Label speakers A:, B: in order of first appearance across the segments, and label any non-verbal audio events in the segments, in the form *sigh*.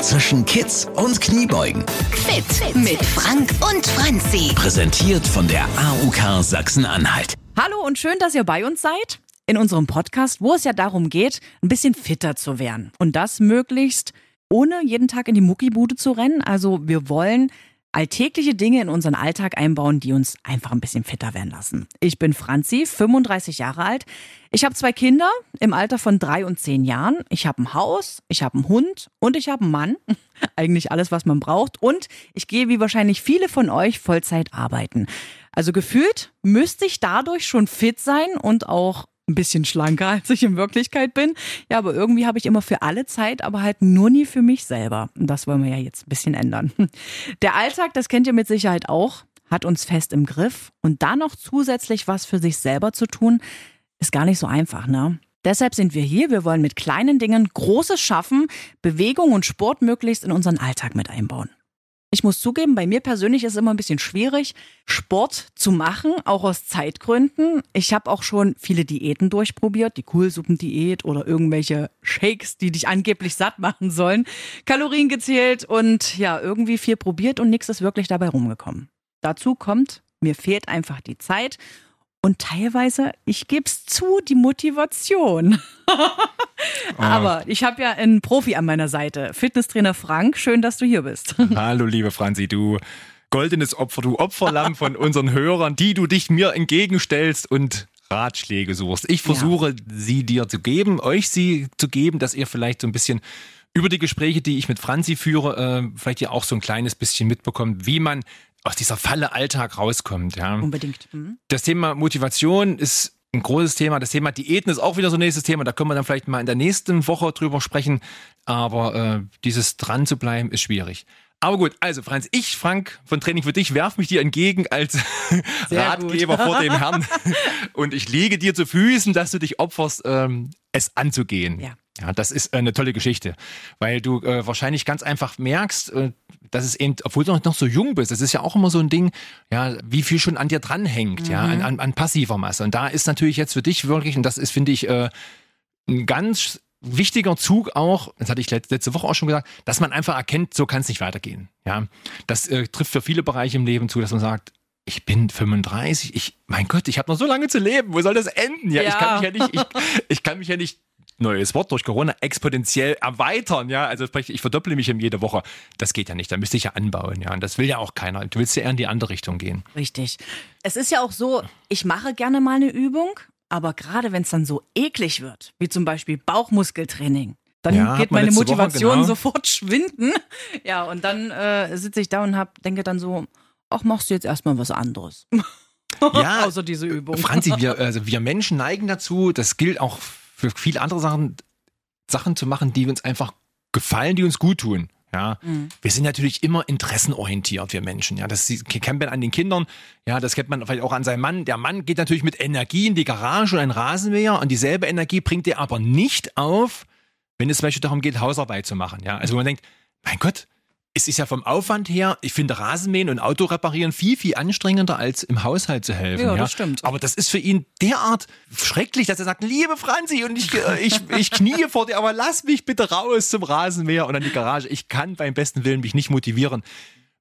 A: Zwischen Kids und Kniebeugen.
B: Fit mit Frank und Franzi.
A: Präsentiert von der AUK Sachsen-Anhalt.
C: Hallo und schön, dass ihr bei uns seid. In unserem Podcast, wo es ja darum geht, ein bisschen fitter zu werden. Und das möglichst ohne jeden Tag in die Muckibude zu rennen. Also wir wollen alltägliche Dinge in unseren Alltag einbauen, die uns einfach ein bisschen fitter werden lassen. Ich bin Franzi, 35 Jahre alt. Ich habe zwei Kinder im Alter von drei und zehn Jahren. Ich habe ein Haus, ich habe einen Hund und ich habe einen Mann. *laughs* Eigentlich alles, was man braucht. Und ich gehe wie wahrscheinlich viele von euch Vollzeit arbeiten. Also gefühlt müsste ich dadurch schon fit sein und auch ein bisschen schlanker, *laughs* als ich in Wirklichkeit bin. Ja, aber irgendwie habe ich immer für alle Zeit, aber halt nur nie für mich selber. Und das wollen wir ja jetzt ein bisschen ändern. *laughs* Der Alltag, das kennt ihr mit Sicherheit auch, hat uns fest im Griff. Und da noch zusätzlich was für sich selber zu tun, ist gar nicht so einfach, ne? Deshalb sind wir hier. Wir wollen mit kleinen Dingen Großes schaffen, Bewegung und Sport möglichst in unseren Alltag mit einbauen. Ich muss zugeben, bei mir persönlich ist es immer ein bisschen schwierig, Sport zu machen, auch aus Zeitgründen. Ich habe auch schon viele Diäten durchprobiert, die Kohlsuppendiät oder irgendwelche Shakes, die dich angeblich satt machen sollen, Kalorien gezählt und ja, irgendwie viel probiert und nichts ist wirklich dabei rumgekommen. Dazu kommt, mir fehlt einfach die Zeit und teilweise, ich gebe es zu, die Motivation. *laughs* Aber ich habe ja einen Profi an meiner Seite, Fitnesstrainer Frank. Schön, dass du hier bist. *laughs*
D: Hallo, liebe Franzi, du goldenes Opfer, du Opferlamm von *laughs* unseren Hörern, die du dich mir entgegenstellst und Ratschläge suchst. Ich versuche, ja. sie dir zu geben, euch sie zu geben, dass ihr vielleicht so ein bisschen über die Gespräche, die ich mit Franzi führe, äh, vielleicht ja auch so ein kleines bisschen mitbekommt, wie man aus dieser Falle Alltag rauskommt. Ja.
C: Unbedingt. Mhm.
D: Das Thema Motivation ist ein großes Thema. Das Thema Diäten ist auch wieder so ein nächstes Thema. Da können wir dann vielleicht mal in der nächsten Woche drüber sprechen. Aber äh, dieses dran zu bleiben ist schwierig. Aber gut, also Franz, ich, Frank von Training für dich, werf mich dir entgegen als *laughs* Ratgeber vor dem *laughs* Herrn. Und ich lege dir zu Füßen, dass du dich opferst, ähm, es anzugehen. Ja. Ja, das ist eine tolle Geschichte, weil du äh, wahrscheinlich ganz einfach merkst, äh, dass es eben, obwohl du noch so jung bist, das ist ja auch immer so ein Ding, ja, wie viel schon an dir dranhängt, mhm. ja, an, an, an, passiver Masse. Und da ist natürlich jetzt für dich wirklich, und das ist, finde ich, äh, ein ganz wichtiger Zug auch, das hatte ich letzte Woche auch schon gesagt, dass man einfach erkennt, so kann es nicht weitergehen. Ja, das äh, trifft für viele Bereiche im Leben zu, dass man sagt, ich bin 35, ich, mein Gott, ich habe noch so lange zu leben. Wo soll das enden? Ja, ja. ich kann mich ja nicht, ich, ich kann mich ja nicht neues Wort durch Corona, exponentiell erweitern, ja. Also ich verdopple mich in jede Woche. Das geht ja nicht. Da müsste ich ja anbauen, ja. Und das will ja auch keiner. Du willst ja eher in die andere Richtung gehen.
C: Richtig. Es ist ja auch so, ich mache gerne mal eine Übung, aber gerade wenn es dann so eklig wird, wie zum Beispiel Bauchmuskeltraining, dann ja, geht meine Motivation Woche, genau. sofort schwinden. *laughs* Ja, und dann äh, sitze ich da und hab, denke dann so, ach, machst du jetzt erstmal was anderes. *laughs*
D: Ja, außer diese Übung. Franzi, wir, *laughs* also wir Menschen neigen dazu, das gilt auch für viele andere Sachen, Sachen zu machen, die uns einfach gefallen, die uns gut tun. Ja, mhm. wir sind natürlich immer interessenorientiert, wir Menschen. Ja, das kennt man an den Kindern. Ja, das kennt man vielleicht auch an seinem Mann. Der Mann geht natürlich mit Energie in die Garage und ein Rasenmäher und dieselbe Energie bringt er aber nicht auf, wenn es zum Beispiel darum geht, Hausarbeit zu machen. Ja, also man denkt, mein Gott, es ist ja vom Aufwand her, ich finde Rasenmähen und Auto reparieren viel, viel anstrengender, als im Haushalt zu helfen. Ja, ja,
C: das stimmt.
D: Aber das ist für ihn derart schrecklich, dass er sagt, liebe Franzi, und ich, äh, ich, *laughs* ich knie vor dir, aber lass mich bitte raus zum Rasenmäher und an die Garage. Ich kann beim besten Willen mich nicht motivieren,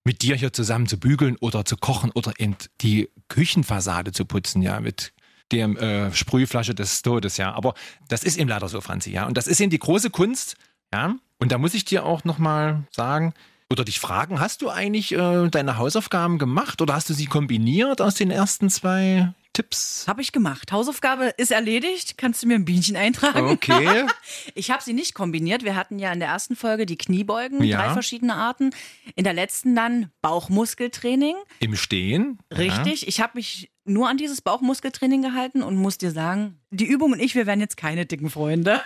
D: mit dir hier zusammen zu bügeln oder zu kochen oder eben die Küchenfassade zu putzen, ja, mit der äh, Sprühflasche des Todes, ja. Aber das ist eben leider so, Franzi, ja. Und das ist eben die große Kunst, ja. Und da muss ich dir auch nochmal sagen, oder dich fragen, hast du eigentlich äh, deine Hausaufgaben gemacht oder hast du sie kombiniert aus den ersten zwei Tipps?
C: Habe ich gemacht. Hausaufgabe ist erledigt. Kannst du mir ein Bienchen eintragen?
D: Okay. *laughs*
C: ich habe sie nicht kombiniert. Wir hatten ja in der ersten Folge die Kniebeugen, ja. drei verschiedene Arten. In der letzten dann Bauchmuskeltraining.
D: Im Stehen.
C: Richtig. Ja. Ich habe mich nur an dieses Bauchmuskeltraining gehalten und muss dir sagen, die Übung und ich, wir werden jetzt keine dicken Freunde.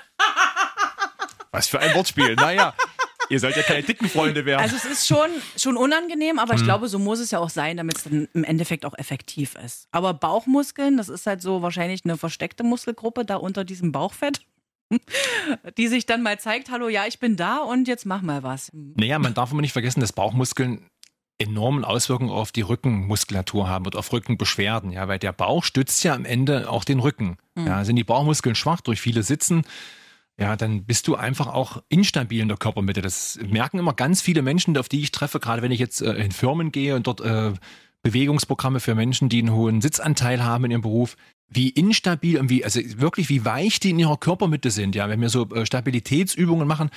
D: Was für ein Wortspiel. Naja, *laughs* Ihr sollt ja keine dicken Freunde werden.
C: Also es ist schon, schon unangenehm, aber ich hm. glaube, so muss es ja auch sein, damit es dann im Endeffekt auch effektiv ist. Aber Bauchmuskeln, das ist halt so wahrscheinlich eine versteckte Muskelgruppe da unter diesem Bauchfett *laughs* die sich dann mal zeigt, hallo, ja, ich bin da und jetzt mach mal was.
D: Naja, man darf immer nicht vergessen, dass Bauchmuskeln enormen Auswirkungen auf die Rückenmuskulatur haben und auf Rückenbeschwerden, ja, weil der Bauch stützt ja am Ende auch den Rücken. Mhm. Ja, sind die Bauchmuskeln schwach durch viele Sitzen, ja, dann bist du einfach auch instabil in der Körpermitte. Das merken immer ganz viele Menschen, auf die ich treffe, gerade wenn ich jetzt äh, in Firmen gehe und dort äh, Bewegungsprogramme für Menschen, die einen hohen Sitzanteil haben in ihrem Beruf, wie instabil und wie, also wirklich wie weich die in ihrer Körpermitte sind. Ja, wenn wir so äh, Stabilitätsübungen machen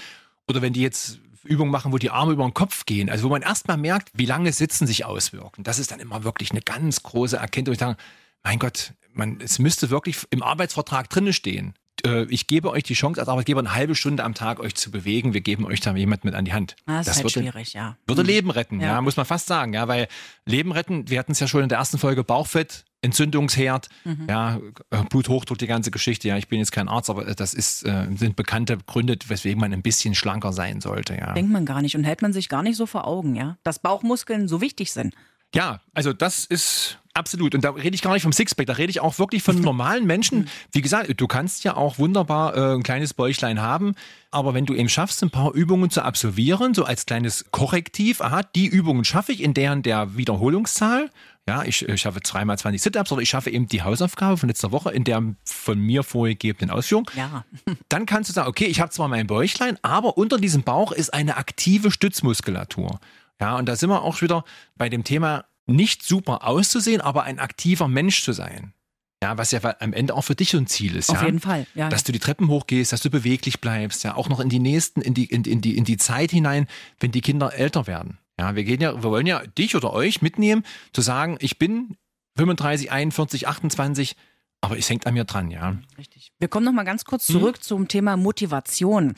D: oder wenn die jetzt Übungen machen, wo die Arme über den Kopf gehen, also wo man erstmal merkt, wie lange Sitzen sich auswirken. Das ist dann immer wirklich eine ganz große Erkenntnis. Ich sage, mein Gott, man, es müsste wirklich im Arbeitsvertrag drinne stehen äh, ich gebe euch die Chance als Arbeitgeber eine halbe Stunde am Tag euch zu bewegen. Wir geben euch da jemand mit an die Hand.
C: Ah, das, das ist halt würde, schwierig, ja.
D: Würde mhm. Leben retten, ja. ja. muss man fast sagen, ja, weil Leben retten, wir hatten es ja schon in der ersten Folge Bauchfett, Entzündungsherd, mhm. ja, äh, Bluthochdruck, die ganze Geschichte. Ja, ich bin jetzt kein Arzt, aber das ist, äh, sind bekannte Gründe, weswegen man ein bisschen schlanker sein sollte, ja.
C: Denkt man gar nicht und hält man sich gar nicht so vor Augen, ja, dass Bauchmuskeln so wichtig sind.
D: Ja, also das ist absolut. Und da rede ich gar nicht vom Sixpack, da rede ich auch wirklich von *laughs* normalen Menschen. Wie gesagt, du kannst ja auch wunderbar äh, ein kleines Bäuchlein haben, aber wenn du eben schaffst, ein paar Übungen zu absolvieren, so als kleines Korrektiv, aha, die Übungen schaffe ich in deren der Wiederholungszahl. Ja, ich, ich schaffe zweimal 20 Sit-Ups oder ich schaffe eben die Hausaufgabe von letzter Woche in der von mir vorgegebenen Ausführung.
C: Ja. *laughs*
D: Dann kannst du sagen, okay, ich habe zwar mein Bäuchlein, aber unter diesem Bauch ist eine aktive Stützmuskulatur. Ja, und da sind wir auch wieder bei dem Thema, nicht super auszusehen, aber ein aktiver Mensch zu sein. Ja, was ja am Ende auch für dich so ein Ziel ist.
C: Auf
D: ja?
C: jeden Fall. Ja,
D: dass du die Treppen hochgehst, dass du beweglich bleibst, ja, auch noch in die nächsten, in die, in, in die, in die Zeit hinein, wenn die Kinder älter werden. Ja, wir gehen ja, wir wollen ja dich oder euch mitnehmen, zu sagen, ich bin 35, 41, 28, aber es hängt an mir dran, ja.
C: Richtig. Wir kommen noch mal ganz kurz zurück hm? zum Thema Motivation.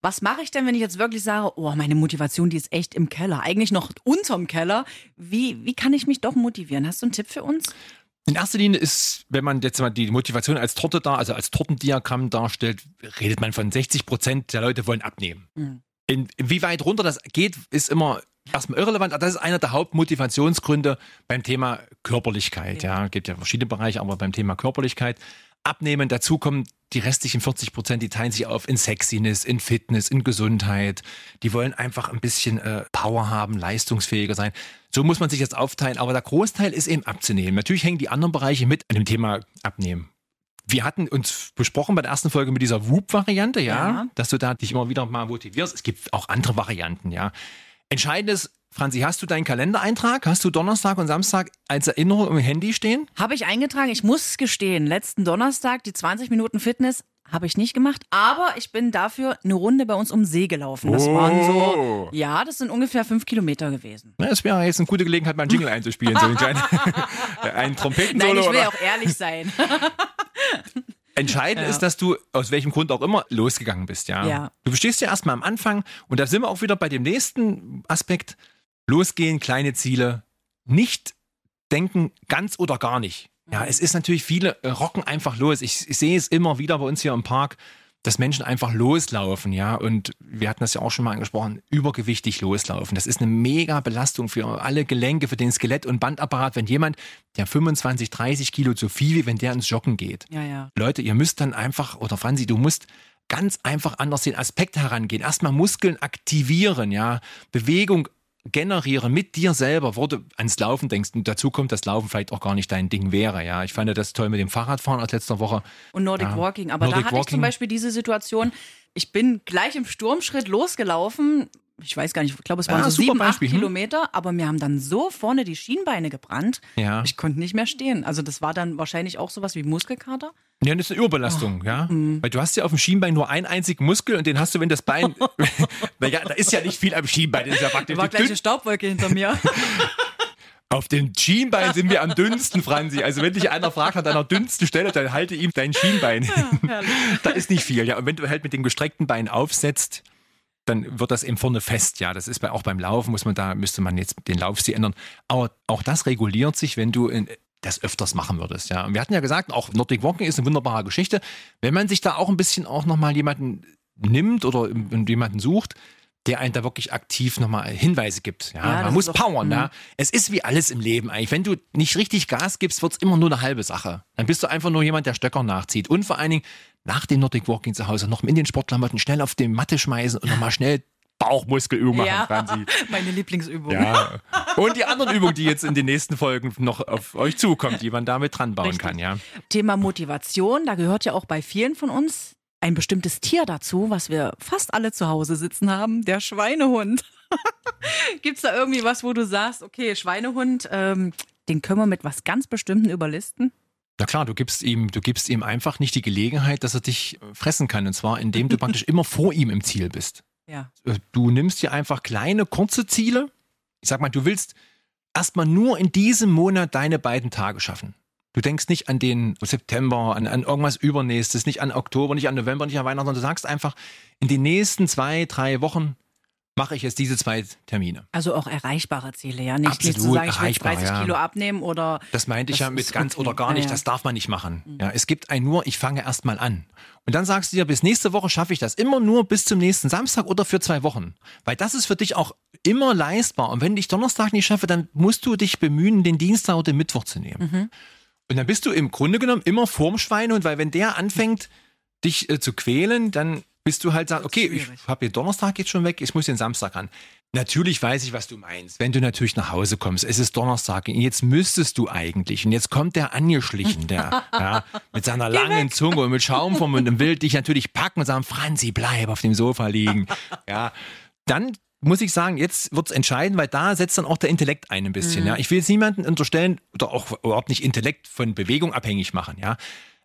C: Was mache ich denn, wenn ich jetzt wirklich sage, oh, meine Motivation, die ist echt im Keller, eigentlich noch unterm Keller? Wie, wie kann ich mich doch motivieren? Hast du einen Tipp für uns?
D: In erster Linie ist, wenn man jetzt mal die Motivation als Torte da, also als Tortendiagramm darstellt, redet man von 60 Prozent der Leute wollen abnehmen. Mhm. In, wie weit runter das geht, ist immer erstmal irrelevant. Das ist einer der Hauptmotivationsgründe beim Thema Körperlichkeit. Ja, ja gibt ja verschiedene Bereiche, aber beim Thema Körperlichkeit abnehmen. Dazu kommen die restlichen 40 Prozent, die teilen sich auf in Sexiness, in Fitness, in Gesundheit. Die wollen einfach ein bisschen äh, Power haben, leistungsfähiger sein. So muss man sich jetzt aufteilen. Aber der Großteil ist eben abzunehmen. Natürlich hängen die anderen Bereiche mit an dem Thema Abnehmen. Wir hatten uns besprochen bei der ersten Folge mit dieser Whoop-Variante, ja, ja, dass du da dich immer wieder mal motivierst. Es gibt auch andere Varianten, ja. Entscheidend ist, Franzi, hast du deinen Kalendereintrag? Hast du Donnerstag und Samstag als Erinnerung im Handy stehen?
C: Habe ich eingetragen. Ich muss gestehen, letzten Donnerstag die 20 Minuten Fitness habe ich nicht gemacht, aber ich bin dafür eine Runde bei uns um See gelaufen. Das oh. waren so, oh. ja, das sind ungefähr fünf Kilometer gewesen.
D: Na, das wäre jetzt eine gute Gelegenheit, mal einen Jingle einzuspielen. so ein, *laughs* ein Trompetensolo.
C: Nein, ich will auch ehrlich sein. *laughs*
D: Entscheidend ja. ist, dass du aus welchem Grund auch immer losgegangen bist, ja.
C: ja.
D: Du stehst ja erstmal am Anfang und da sind wir auch wieder bei dem nächsten Aspekt. Losgehen, kleine Ziele, nicht denken ganz oder gar nicht. Ja, es ist natürlich viele äh, rocken einfach los. Ich, ich sehe es immer wieder bei uns hier im Park, dass Menschen einfach loslaufen, ja. Und wir hatten das ja auch schon mal angesprochen, übergewichtig loslaufen. Das ist eine mega Belastung für alle Gelenke, für den Skelett- und Bandapparat. Wenn jemand, der 25, 30 Kilo zu viel, wenn der ins Joggen geht.
C: Ja, ja.
D: Leute, ihr müsst dann einfach, oder Franzi, du musst ganz einfach anders den Aspekt herangehen. Erstmal Muskeln aktivieren, ja. Bewegung generiere mit dir selber, wo du ans Laufen denkst und dazu kommt, dass Laufen vielleicht auch gar nicht dein Ding wäre. Ja, ich fand das toll mit dem Fahrradfahren aus letzter Woche.
C: Und Nordic
D: ja.
C: Walking. Aber Nordic da hatte Walking. ich zum Beispiel diese Situation, ich bin gleich im Sturmschritt losgelaufen. Ich weiß gar nicht, ich glaube, es waren ja, so sieben, Beispiel. acht hm? Kilometer, aber mir haben dann so vorne die Schienbeine gebrannt.
D: Ja.
C: Ich konnte nicht mehr stehen. Also das war dann wahrscheinlich auch sowas wie Muskelkater.
D: Ja, das ist eine Überbelastung, oh. ja. Mhm. Weil du hast ja auf dem Schienbein nur einen einzigen Muskel und den hast du, wenn das Bein. *laughs* *laughs* naja, da ist ja nicht viel am Schienbein. Das ist ja praktisch.
C: Da war gleich eine Staubwolke hinter mir. *laughs*
D: Auf den Schienbein sind wir am dünnsten, Franzi. Also wenn dich einer fragt an deiner dünnsten Stelle, dann halte ihm dein Schienbein. Ja, da ist nicht viel, ja. Und wenn du halt mit dem gestreckten Bein aufsetzt, dann wird das eben vorne fest. Ja, das ist bei, auch beim Laufen muss man da, müsste man jetzt den Laufstil ändern. Aber auch das reguliert sich, wenn du in, das öfters machen würdest. Ja, und wir hatten ja gesagt, auch Nordic Walking ist eine wunderbare Geschichte. Wenn man sich da auch ein bisschen auch nochmal jemanden nimmt oder jemanden sucht, der einen da wirklich aktiv nochmal Hinweise gibt. Ja, ja man muss powern. Ja. Mhm. Es ist wie alles im Leben eigentlich. Wenn du nicht richtig Gas gibst, wird es immer nur eine halbe Sache. Dann bist du einfach nur jemand, der Stöcker nachzieht. Und vor allen Dingen nach dem Nordic Walking zu Hause noch in den Sportklamotten schnell auf die Matte schmeißen und nochmal schnell Bauchmuskelübung machen, ja, Franzi. *laughs*
C: Meine Lieblingsübung.
D: Ja. Und die anderen Übungen, die jetzt in den nächsten Folgen noch auf euch zukommen, die man damit dran bauen Richtig. kann, ja.
C: Thema Motivation, da gehört ja auch bei vielen von uns ein bestimmtes Tier dazu, was wir fast alle zu Hause sitzen haben, der Schweinehund. *laughs* Gibt's da irgendwie was, wo du sagst, okay, Schweinehund, ähm, den können wir mit was ganz Bestimmten überlisten?
D: Na klar, du gibst ihm, du gibst ihm einfach nicht die Gelegenheit, dass er dich fressen kann. Und zwar, indem du praktisch *laughs* immer vor ihm im Ziel bist.
C: Ja.
D: Äh, Du nimmst dir einfach kleine, kurze Ziele. Ich sag mal, du willst erstmal nur in diesem Monat deine beiden Tage schaffen. Du denkst nicht an den September, an, an irgendwas Übernächstes, nicht an Oktober, nicht an November, nicht an Weihnachten, sondern du sagst einfach, in den nächsten zwei, drei Wochen mache ich jetzt diese zwei Termine.
C: Also auch erreichbare Ziele, ja. Nicht, nicht zu
D: Absolut
C: sagen, ich will jetzt
D: erreichbar,
C: 30
D: ja.
C: Kilo abnehmen oder.
D: Das meinte ich
C: Das
D: ja mit ganz
C: okay.
D: oder gar nicht,
C: Ja, ja.
D: das darf man nicht machen. Ja, es gibt ein nur, ich fange erst mal an. Und dann sagst du dir, bis nächste Woche schaffe ich das. Immer nur bis zum nächsten Samstag oder für zwei Wochen. Weil das ist für dich auch immer leistbar. Und wenn ich Donnerstag nicht schaffe, dann musst du dich bemühen, den Dienstag oder den Mittwoch zu nehmen.
C: Mhm.
D: Und dann bist du im Grunde genommen immer vorm Schweinehund, weil wenn der anfängt, dich äh, zu quälen, dann bist du halt sagst, okay, ich
C: schwierig.
D: habe den Donnerstag jetzt schon weg, ich muss den Samstag ran. Natürlich weiß ich, was du meinst. Wenn du natürlich nach Hause kommst, es ist Donnerstag, und jetzt müsstest du eigentlich, und jetzt kommt der angeschlichen, der, *laughs* ja, mit seiner langen Zunge und mit Schaum vom Mund und will dich natürlich packen und sagen, Franzi, bleib auf dem Sofa liegen. *laughs* Ja, dann muss ich sagen, jetzt wird's entscheiden, weil da setzt dann auch der Intellekt ein ein bisschen. Ja, ich will jetzt niemanden unterstellen oder auch überhaupt nicht Intellekt von Bewegung abhängig machen. Ja,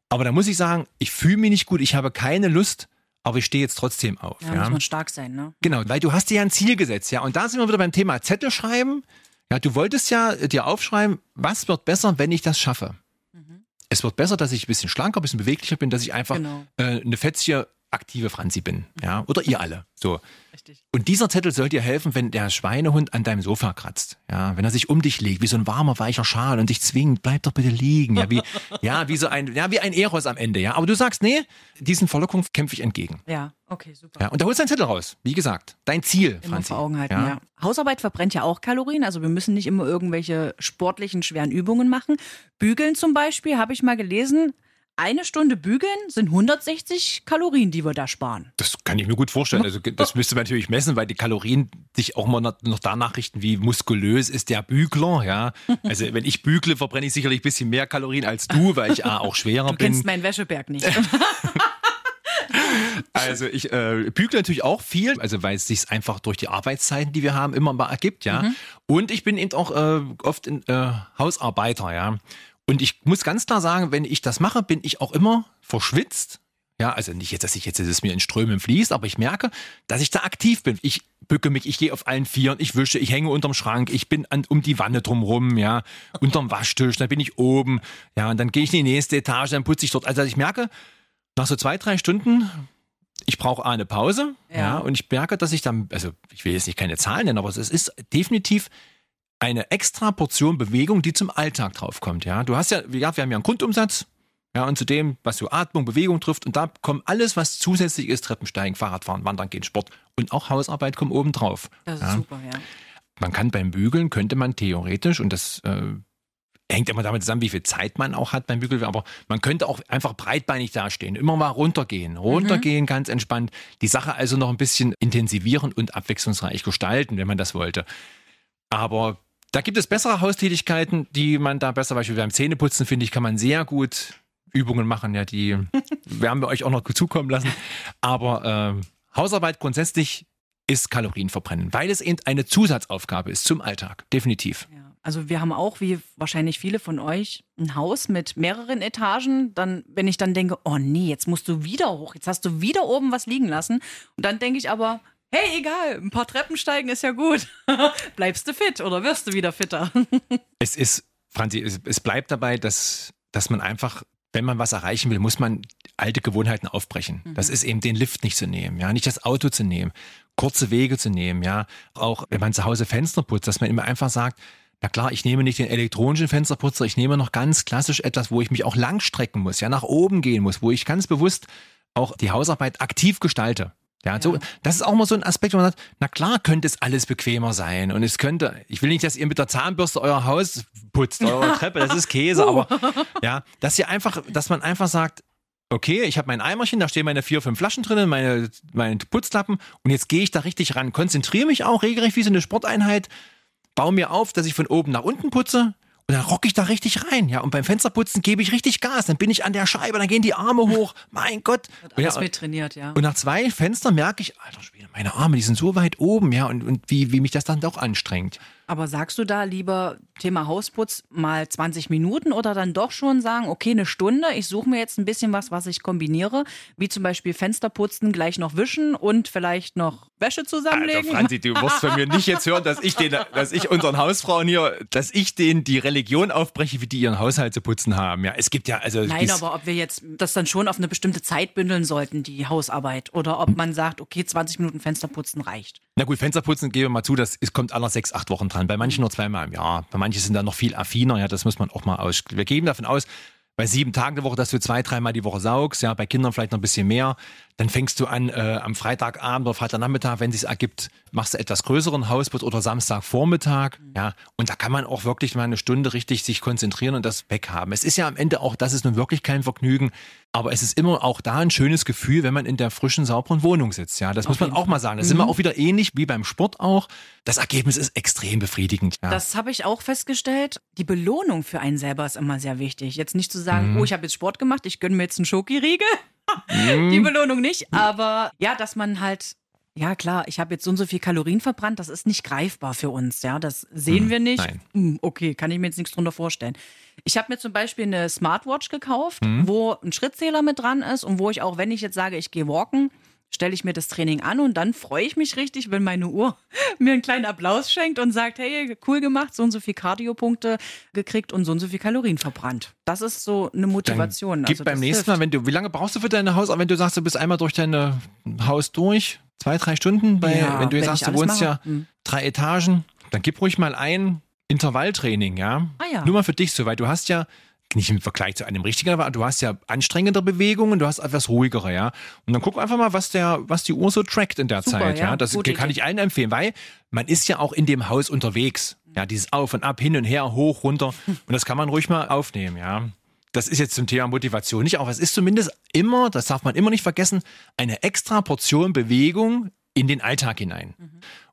D: aber da muss ich sagen, ich fühle mich nicht gut, ich habe keine Lust, aber ich stehe jetzt trotzdem auf.
C: Ja,
D: Ja,
C: muss man stark sein, ne?
D: Genau, weil du hast dir ja ein Ziel gesetzt, ja. Und da sind wir wieder beim Thema Zettel schreiben. Ja, du wolltest ja dir aufschreiben, was wird besser, wenn ich das schaffe. Es wird besser, dass ich ein bisschen schlanker, ein bisschen beweglicher bin, dass ich einfach
C: Genau.
D: äh, eine fetzige, aktive Franzi bin. Ja, oder ihr alle. So.
C: Richtig.
D: Und dieser Zettel soll dir helfen, wenn der Schweinehund an deinem Sofa kratzt. Ja, wenn er sich um dich legt, wie so ein warmer, weicher Schal und dich zwingt, bleib doch bitte liegen. Ja, wie, *laughs* ja, wie so ein, ja, wie ein Eros am Ende. Ja, aber du sagst, nee, diesen Verlockung kämpfe ich entgegen.
C: Ja, okay, super.
D: Ja, und da holst du einen Zettel raus. Wie gesagt, dein Ziel,
C: Immer
D: Franzi.
C: vor Augen halten, ja. Hausarbeit verbrennt ja auch Kalorien, also wir müssen nicht immer irgendwelche sportlichen, schweren Übungen machen. Bügeln zum Beispiel, habe ich mal gelesen, eine Stunde bügeln sind 160 Kalorien, die wir da sparen.
D: Das kann ich mir gut vorstellen. Also das müsste man natürlich messen, weil die Kalorien sich auch mal noch danach richten, wie muskulös ist der Bügler. Ja, also wenn ich bügle, verbrenne ich sicherlich ein bisschen mehr Kalorien als du, weil ich A, auch schwerer
C: Du
D: bin.
C: kennst meinen Wäscheberg nicht. *laughs*
D: Also ich äh, bügle natürlich auch viel, also weil es sich einfach durch die Arbeitszeiten, die wir haben, immer mal ergibt, ja. Und ich bin eben auch äh, oft in, äh, Hausarbeiter, ja. Und ich muss ganz klar sagen, wenn ich das mache, bin ich auch immer verschwitzt. Ja, also nicht jetzt, dass ich jetzt, dass es mir in Strömen fließt, aber ich merke, dass ich da aktiv bin. Ich bücke mich, ich gehe auf allen Vieren, ich wische, ich hänge unterm Schrank, ich bin an, um die Wanne drumrum, ja, unterm Waschtisch, dann bin ich oben, ja, und dann gehe ich in die nächste Etage, dann putze ich dort. Also ich merke, nach so zwei, drei Stunden, ich brauche eine Pause, ja.
C: Ja.
D: und ich merke, dass ich dann, also ich will jetzt nicht keine Zahlen nennen, aber es ist definitiv eine extra Portion Bewegung, die zum Alltag draufkommt, ja. Du hast ja, wir haben ja einen Grundumsatz, ja, und zudem, was so Atmung, Bewegung trifft, und da kommt alles, was zusätzlich ist, Treppensteigen, Fahrradfahren, Wandern gehen, Sport und auch Hausarbeit kommt oben drauf.
C: Das ist
D: ja.
C: super, ja.
D: Man kann beim Bügeln, könnte man theoretisch, und das äh, hängt immer damit zusammen, wie viel Zeit man auch hat beim Bügeln, aber man könnte auch einfach breitbeinig dastehen, immer mal runtergehen, runtergehen, ganz entspannt, die Sache also noch ein bisschen intensivieren und abwechslungsreich gestalten, wenn man das wollte. Aber da gibt es bessere Haustätigkeiten, die man da besser, beispielsweise beim Zähneputzen, finde ich, kann man sehr gut Übungen machen, ja, die *laughs* werden wir euch auch noch zukommen lassen. Aber ähm, Hausarbeit grundsätzlich ist Kalorienverbrennen, weil es eben eine Zusatzaufgabe ist zum Alltag. Definitiv.
C: Ja. Also wir haben auch, wie wahrscheinlich viele von euch, ein Haus mit mehreren Etagen. Dann, wenn ich dann denke, oh nee, jetzt musst du wieder hoch, jetzt hast du wieder oben was liegen lassen. Und dann denke ich aber, hey, egal, ein paar Treppen steigen ist ja gut. *laughs* Bleibst du fit oder wirst du wieder fitter? *laughs*
D: Es ist, Franzi, es, es bleibt dabei, dass, dass man einfach, wenn man was erreichen will, muss man alte Gewohnheiten aufbrechen. Das ist eben den Lift nicht zu nehmen, ja, nicht das Auto zu nehmen, kurze Wege zu nehmen, ja. Auch wenn man zu Hause Fenster putzt, dass man immer einfach sagt, na klar, ich nehme nicht den elektronischen Fensterputzer, ich nehme noch ganz klassisch etwas, wo ich mich auch langstrecken muss, ja, nach oben gehen muss, wo ich ganz bewusst auch die Hausarbeit aktiv gestalte. Ja, so, das ist auch mal so ein Aspekt, wo man sagt, na klar könnte es alles bequemer sein und es könnte, ich will nicht, dass ihr mit der Zahnbürste euer Haus putzt, *laughs* eure Treppe, das ist Käse, aber ja, dass ihr einfach, dass man einfach sagt, okay, ich habe mein Eimerchen, da stehen meine vier, fünf Flaschen drin, meine, meine Putzlappen und jetzt gehe ich da richtig ran, konzentriere mich auch regelrecht wie so eine Sporteinheit, baue mir auf, dass ich von oben nach unten putze Und dann rock ich da richtig rein, ja. Und beim Fensterputzen gebe ich richtig Gas. Dann bin ich an der Scheibe, dann gehen die Arme hoch. Mein Gott.
C: Alles
D: ja,
C: mit trainiert, ja.
D: und nach zwei Fenstern merke ich, alter Schwede, meine Arme, die sind so weit oben, ja. Und, und wie, wie mich das dann doch anstrengt.
C: Aber sagst du da lieber Thema Hausputz mal 20 Minuten oder dann doch schon sagen, okay, eine Stunde, ich suche mir jetzt ein bisschen was, was ich kombiniere, wie zum Beispiel Fenster putzen, gleich noch wischen und vielleicht noch Wäsche zusammenlegen?
D: Alter, Franzi, du wirst von mir nicht jetzt hören, dass ich den, dass ich unseren Hausfrauen hier, dass ich denen die Religion aufbreche, wie die ihren Haushalt zu putzen haben. Ja, es gibt ja, also.
C: Nein, aber ob wir jetzt das dann schon auf eine bestimmte Zeit bündeln sollten, die Hausarbeit, oder ob man sagt, okay, 20 Minuten Fenster putzen reicht.
D: Na gut, Fensterputzen geben wir mal zu, das ist, kommt aller sechs, acht Wochen dran. Bei manchen nur zweimal im Jahr. Bei manchen sind da noch viel affiner, ja, das muss man auch mal aus. Wir gehen davon aus, bei sieben Tagen die Woche, dass du zwei, dreimal die Woche saugst, ja, bei Kindern vielleicht noch ein bisschen mehr. Dann fängst du an, äh, am Freitagabend oder Freitagnachmittag, wenn es sich ergibt, machst du etwas größeren Hausputz oder Samstagvormittag, ja. Und da kann man auch wirklich mal eine Stunde richtig sich konzentrieren und das weghaben. Es ist ja am Ende auch, das ist nun wirklich kein Vergnügen, aber es ist immer auch da ein schönes Gefühl, wenn man in der frischen, sauberen Wohnung sitzt, ja. Das muss man auch mal sagen. Das sind wir auch wieder ähnlich wie beim Sport auch. Das Ergebnis ist extrem befriedigend, ja.
C: Das habe ich auch festgestellt. Die Belohnung für einen selber ist immer sehr wichtig. Jetzt nicht zu sagen, oh, ich habe jetzt Sport gemacht, ich gönne mir jetzt einen Schokiriegel. Die Belohnung nicht. Aber ja, dass man halt, ja klar, ich habe jetzt so und so viel Kalorien verbrannt, das ist nicht greifbar für uns. Ja, das sehen wir nicht. Hm, okay, kann ich mir jetzt nichts drunter vorstellen. Ich habe mir zum Beispiel eine Smartwatch gekauft, wo ein Schrittzähler mit dran ist und wo ich auch, wenn ich jetzt sage, ich gehe walken, stelle ich mir das Training an und dann freue ich mich richtig, wenn meine Uhr *laughs* mir einen kleinen Applaus schenkt und sagt, hey, cool gemacht, so und so viel Kardiopunkte gekriegt und so und so viel Kalorien verbrannt. Das ist so eine Motivation.
D: Gib
C: Also
D: beim nächsten
C: hilft.
D: Mal, wenn du, wie lange brauchst du für deine Haus, wenn du sagst, du bist einmal durch dein Haus durch? Zwei, drei Stunden? Bei,
C: Ja,
D: wenn du jetzt
C: wenn
D: sagst, du wohnst
C: mache.
D: ja
C: Hm.
D: drei Etagen, dann gib ruhig mal ein Intervalltraining, ja?
C: Ah ja.
D: Nur mal für dich so, weil du hast ja, nicht im Vergleich zu einem richtigen, aber du hast ja anstrengender Bewegungen, du hast etwas ruhigere, ja. Und dann guck einfach mal, was der, was die Uhr so trackt in der
C: Super,
D: Zeit, ja.
C: ja.
D: Das
C: Gute
D: kann
C: Idee.
D: ich allen empfehlen, weil man ist ja auch in dem Haus unterwegs. Ja, dieses Auf und Ab, hin und her, hoch, runter. *laughs* Und das kann man ruhig mal aufnehmen, ja. Das ist jetzt zum Thema Motivation nicht, aber es ist zumindest immer, das darf man immer nicht vergessen, eine extra Portion Bewegung in den Alltag hinein.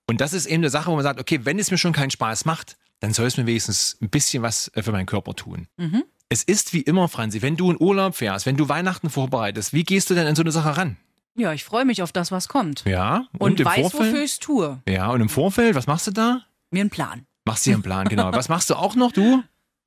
D: Und das ist eben eine Sache, wo man sagt, okay, wenn es mir schon keinen Spaß macht, dann soll es mir wenigstens ein bisschen was äh, für meinen Körper tun. Es ist wie immer, Franzi, wenn du in Urlaub fährst, wenn du Weihnachten vorbereitest, wie gehst du denn an so eine Sache ran?
C: Ja, ich freue mich auf das, was kommt.
D: Ja,
C: Und,
D: im
C: weiß,
D: Vorfeld?
C: wofür ich es tue.
D: Ja, und im Vorfeld, was machst du da?
C: Mir einen Plan.
D: Machst dir einen Plan, genau. Was machst du auch noch, du?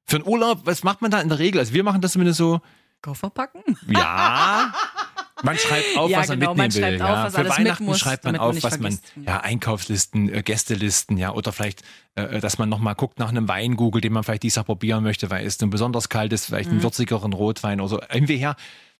D: Für einen Urlaub, was macht man da in der Regel? Also wir machen das zumindest so,
C: Koffer packen?
D: ja, *laughs* man schreibt auf,
C: Ja,
D: was man
C: genau, man
D: mitnehmen will.
C: schreibt auf,
D: ja.
C: was
D: Für Weihnachten
C: muss,
D: schreibt man
C: man
D: auf, was man,
C: vergisst.
D: ja, Einkaufslisten, äh, Gästelisten, ja, oder vielleicht, äh, dass man nochmal guckt nach einem Wein googelt, den man vielleicht dieses Jahr probieren möchte, weil es ein besonders kaltes, vielleicht
C: Mhm.
D: einen würzigeren Rotwein oder so, irgendwie her.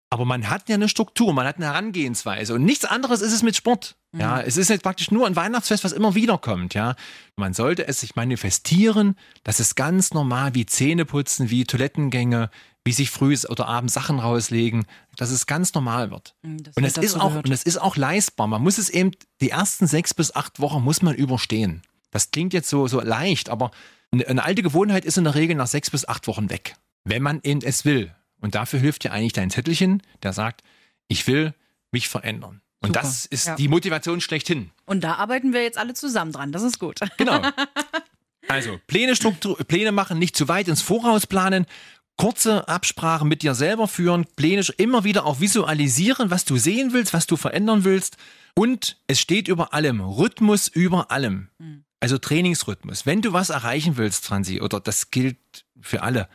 D: Aber man hat ja eine Struktur, man hat eine Herangehensweise und nichts anderes ist es mit Sport. Ja,
C: Mhm.
D: es ist jetzt praktisch nur ein Weihnachtsfest, was immer wieder kommt, ja. Man sollte es sich manifestieren, dass es ganz normal wie Zähneputzen, wie Toilettengänge, wie sich früh oder abends Sachen rauslegen, dass es ganz normal wird.
C: Hm, Das
D: Und es ist auch,
C: gehört.
D: und es ist auch leistbar. Man muss es eben, die ersten sechs bis acht Wochen muss man überstehen. Das klingt jetzt so, so leicht, aber eine, eine alte Gewohnheit ist in der Regel nach sechs bis acht Wochen weg. Wenn man eben es will. Und dafür hilft ja eigentlich dein Zettelchen, der sagt, ich will mich verändern. Und
C: Super.
D: das ist
C: Ja.
D: die Motivation schlechthin.
C: Und da arbeiten wir jetzt alle zusammen dran. Das ist gut.
D: Genau. *laughs* Also, Pläne, Struktur, Pläne machen, nicht zu weit ins Voraus planen, kurze Absprachen mit dir selber führen, Pläne immer wieder auch visualisieren, was du sehen willst, was du verändern willst. Und es steht über allem, Rhythmus über allem. Also Trainingsrhythmus. Wenn du was erreichen willst, Franzi, oder das gilt für alle,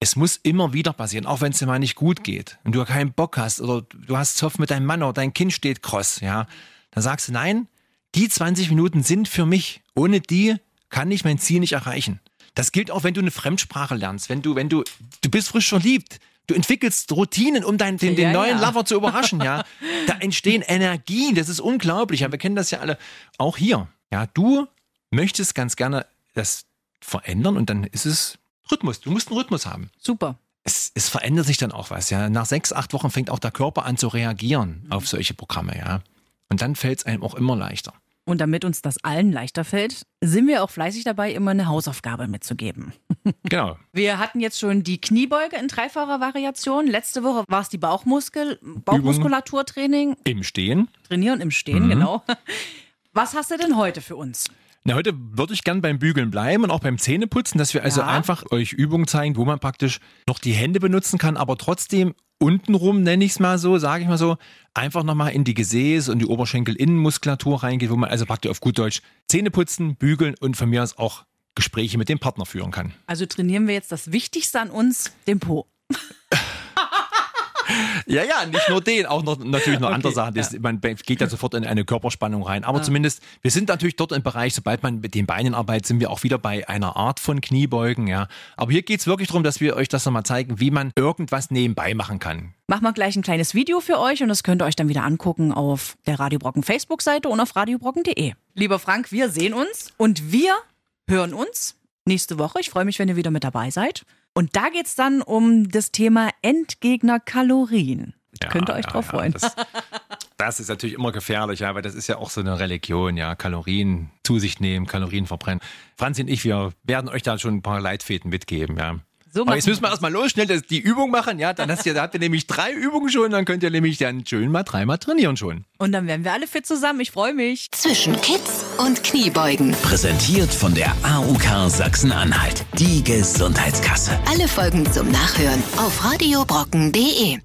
D: es muss immer wieder passieren, auch wenn es dir mal nicht gut geht und du keinen Bock hast oder du hast Zoff mit deinem Mann oder dein Kind steht kross, ja, dann sagst du, nein, die 20 Minuten sind für mich. Ohne die kann ich mein Ziel nicht erreichen. Das gilt auch, wenn du eine Fremdsprache lernst, wenn du, wenn du, du bist frisch verliebt, du entwickelst Routinen, um deinen, den, den
C: Ja,
D: neuen
C: ja.
D: Lover zu überraschen, ja. Da entstehen Energien, das ist unglaublich. Ja, wir kennen das ja alle. Auch hier. Ja, du möchtest ganz gerne das verändern und dann ist es Rhythmus. Du musst einen Rhythmus haben.
C: Super.
D: Es, es verändert sich dann auch was, ja. Nach sechs, acht Wochen fängt auch der Körper an zu reagieren auf solche Programme, ja. Und dann fällt es einem auch immer leichter.
C: Und damit uns das allen leichter fällt, sind wir auch fleißig dabei, immer eine Hausaufgabe mitzugeben. *laughs*
D: Genau.
C: Wir hatten jetzt schon die Kniebeuge in dreifacher Variation. Letzte Woche war es die Bauchmuskel, Bauchmuskulaturtraining.
D: Im Stehen.
C: Trainieren im Stehen, genau. Was hast du denn heute für uns?
D: Na, heute würde ich gern beim Bügeln bleiben und auch beim Zähneputzen, dass wir also
C: Ja.
D: einfach euch Übungen zeigen, wo man praktisch noch die Hände benutzen kann, aber trotzdem untenrum, nenne ich es mal so, sage ich mal so, einfach nochmal in die Gesäß und die Oberschenkelinnenmuskulatur reingeht, wo man also praktisch auf gut Deutsch Zähne putzen, bügeln und von mir aus auch Gespräche mit dem Partner führen kann.
C: Also trainieren wir jetzt das Wichtigste an uns, den Po. *laughs*
D: Ja, ja, nicht nur den, auch noch natürlich noch
C: Okay,
D: andere Sachen. Das, Man geht ja sofort in eine Körperspannung rein. Aber zumindest, wir sind natürlich dort im Bereich, sobald man mit den Beinen arbeitet, sind wir auch wieder bei einer Art von Kniebeugen, ja. Aber hier geht's wirklich darum, dass wir euch das nochmal zeigen, wie man irgendwas nebenbei machen kann.
C: Machen wir gleich ein kleines Video für euch und das könnt ihr euch dann wieder angucken auf der Radio Brocken Facebook-Seite und auf radiobrocken.de. Lieber Frank, wir sehen uns und wir hören uns nächste Woche. Ich freue mich, wenn ihr wieder mit dabei seid. Und da geht's dann um das Thema Endgegner Kalorien.
D: Ja,
C: Könnt ihr euch
D: ja,
C: drauf freuen.
D: Das, das ist natürlich immer gefährlich, ja, weil das ist ja auch so eine Religion, ja. Kalorien zu sich nehmen, Kalorien verbrennen. Franzi und ich, wir werden euch da schon ein paar Leitfäden mitgeben, ja.
C: So
D: Aber jetzt müssen wir erstmal los, schnell das, die Übung machen, ja. Dann hast ihr, da habt ihr nämlich drei Übungen schon, dann könnt ihr nämlich dann schön mal dreimal trainieren schon.
C: Und dann werden wir alle fit zusammen. Ich freue mich.
B: Zwischen Kids und Kniebeugen.
A: Präsentiert von der AUK Sachsen-Anhalt. Die Gesundheitskasse.
B: Alle Folgen zum Nachhören auf radiobrocken.de.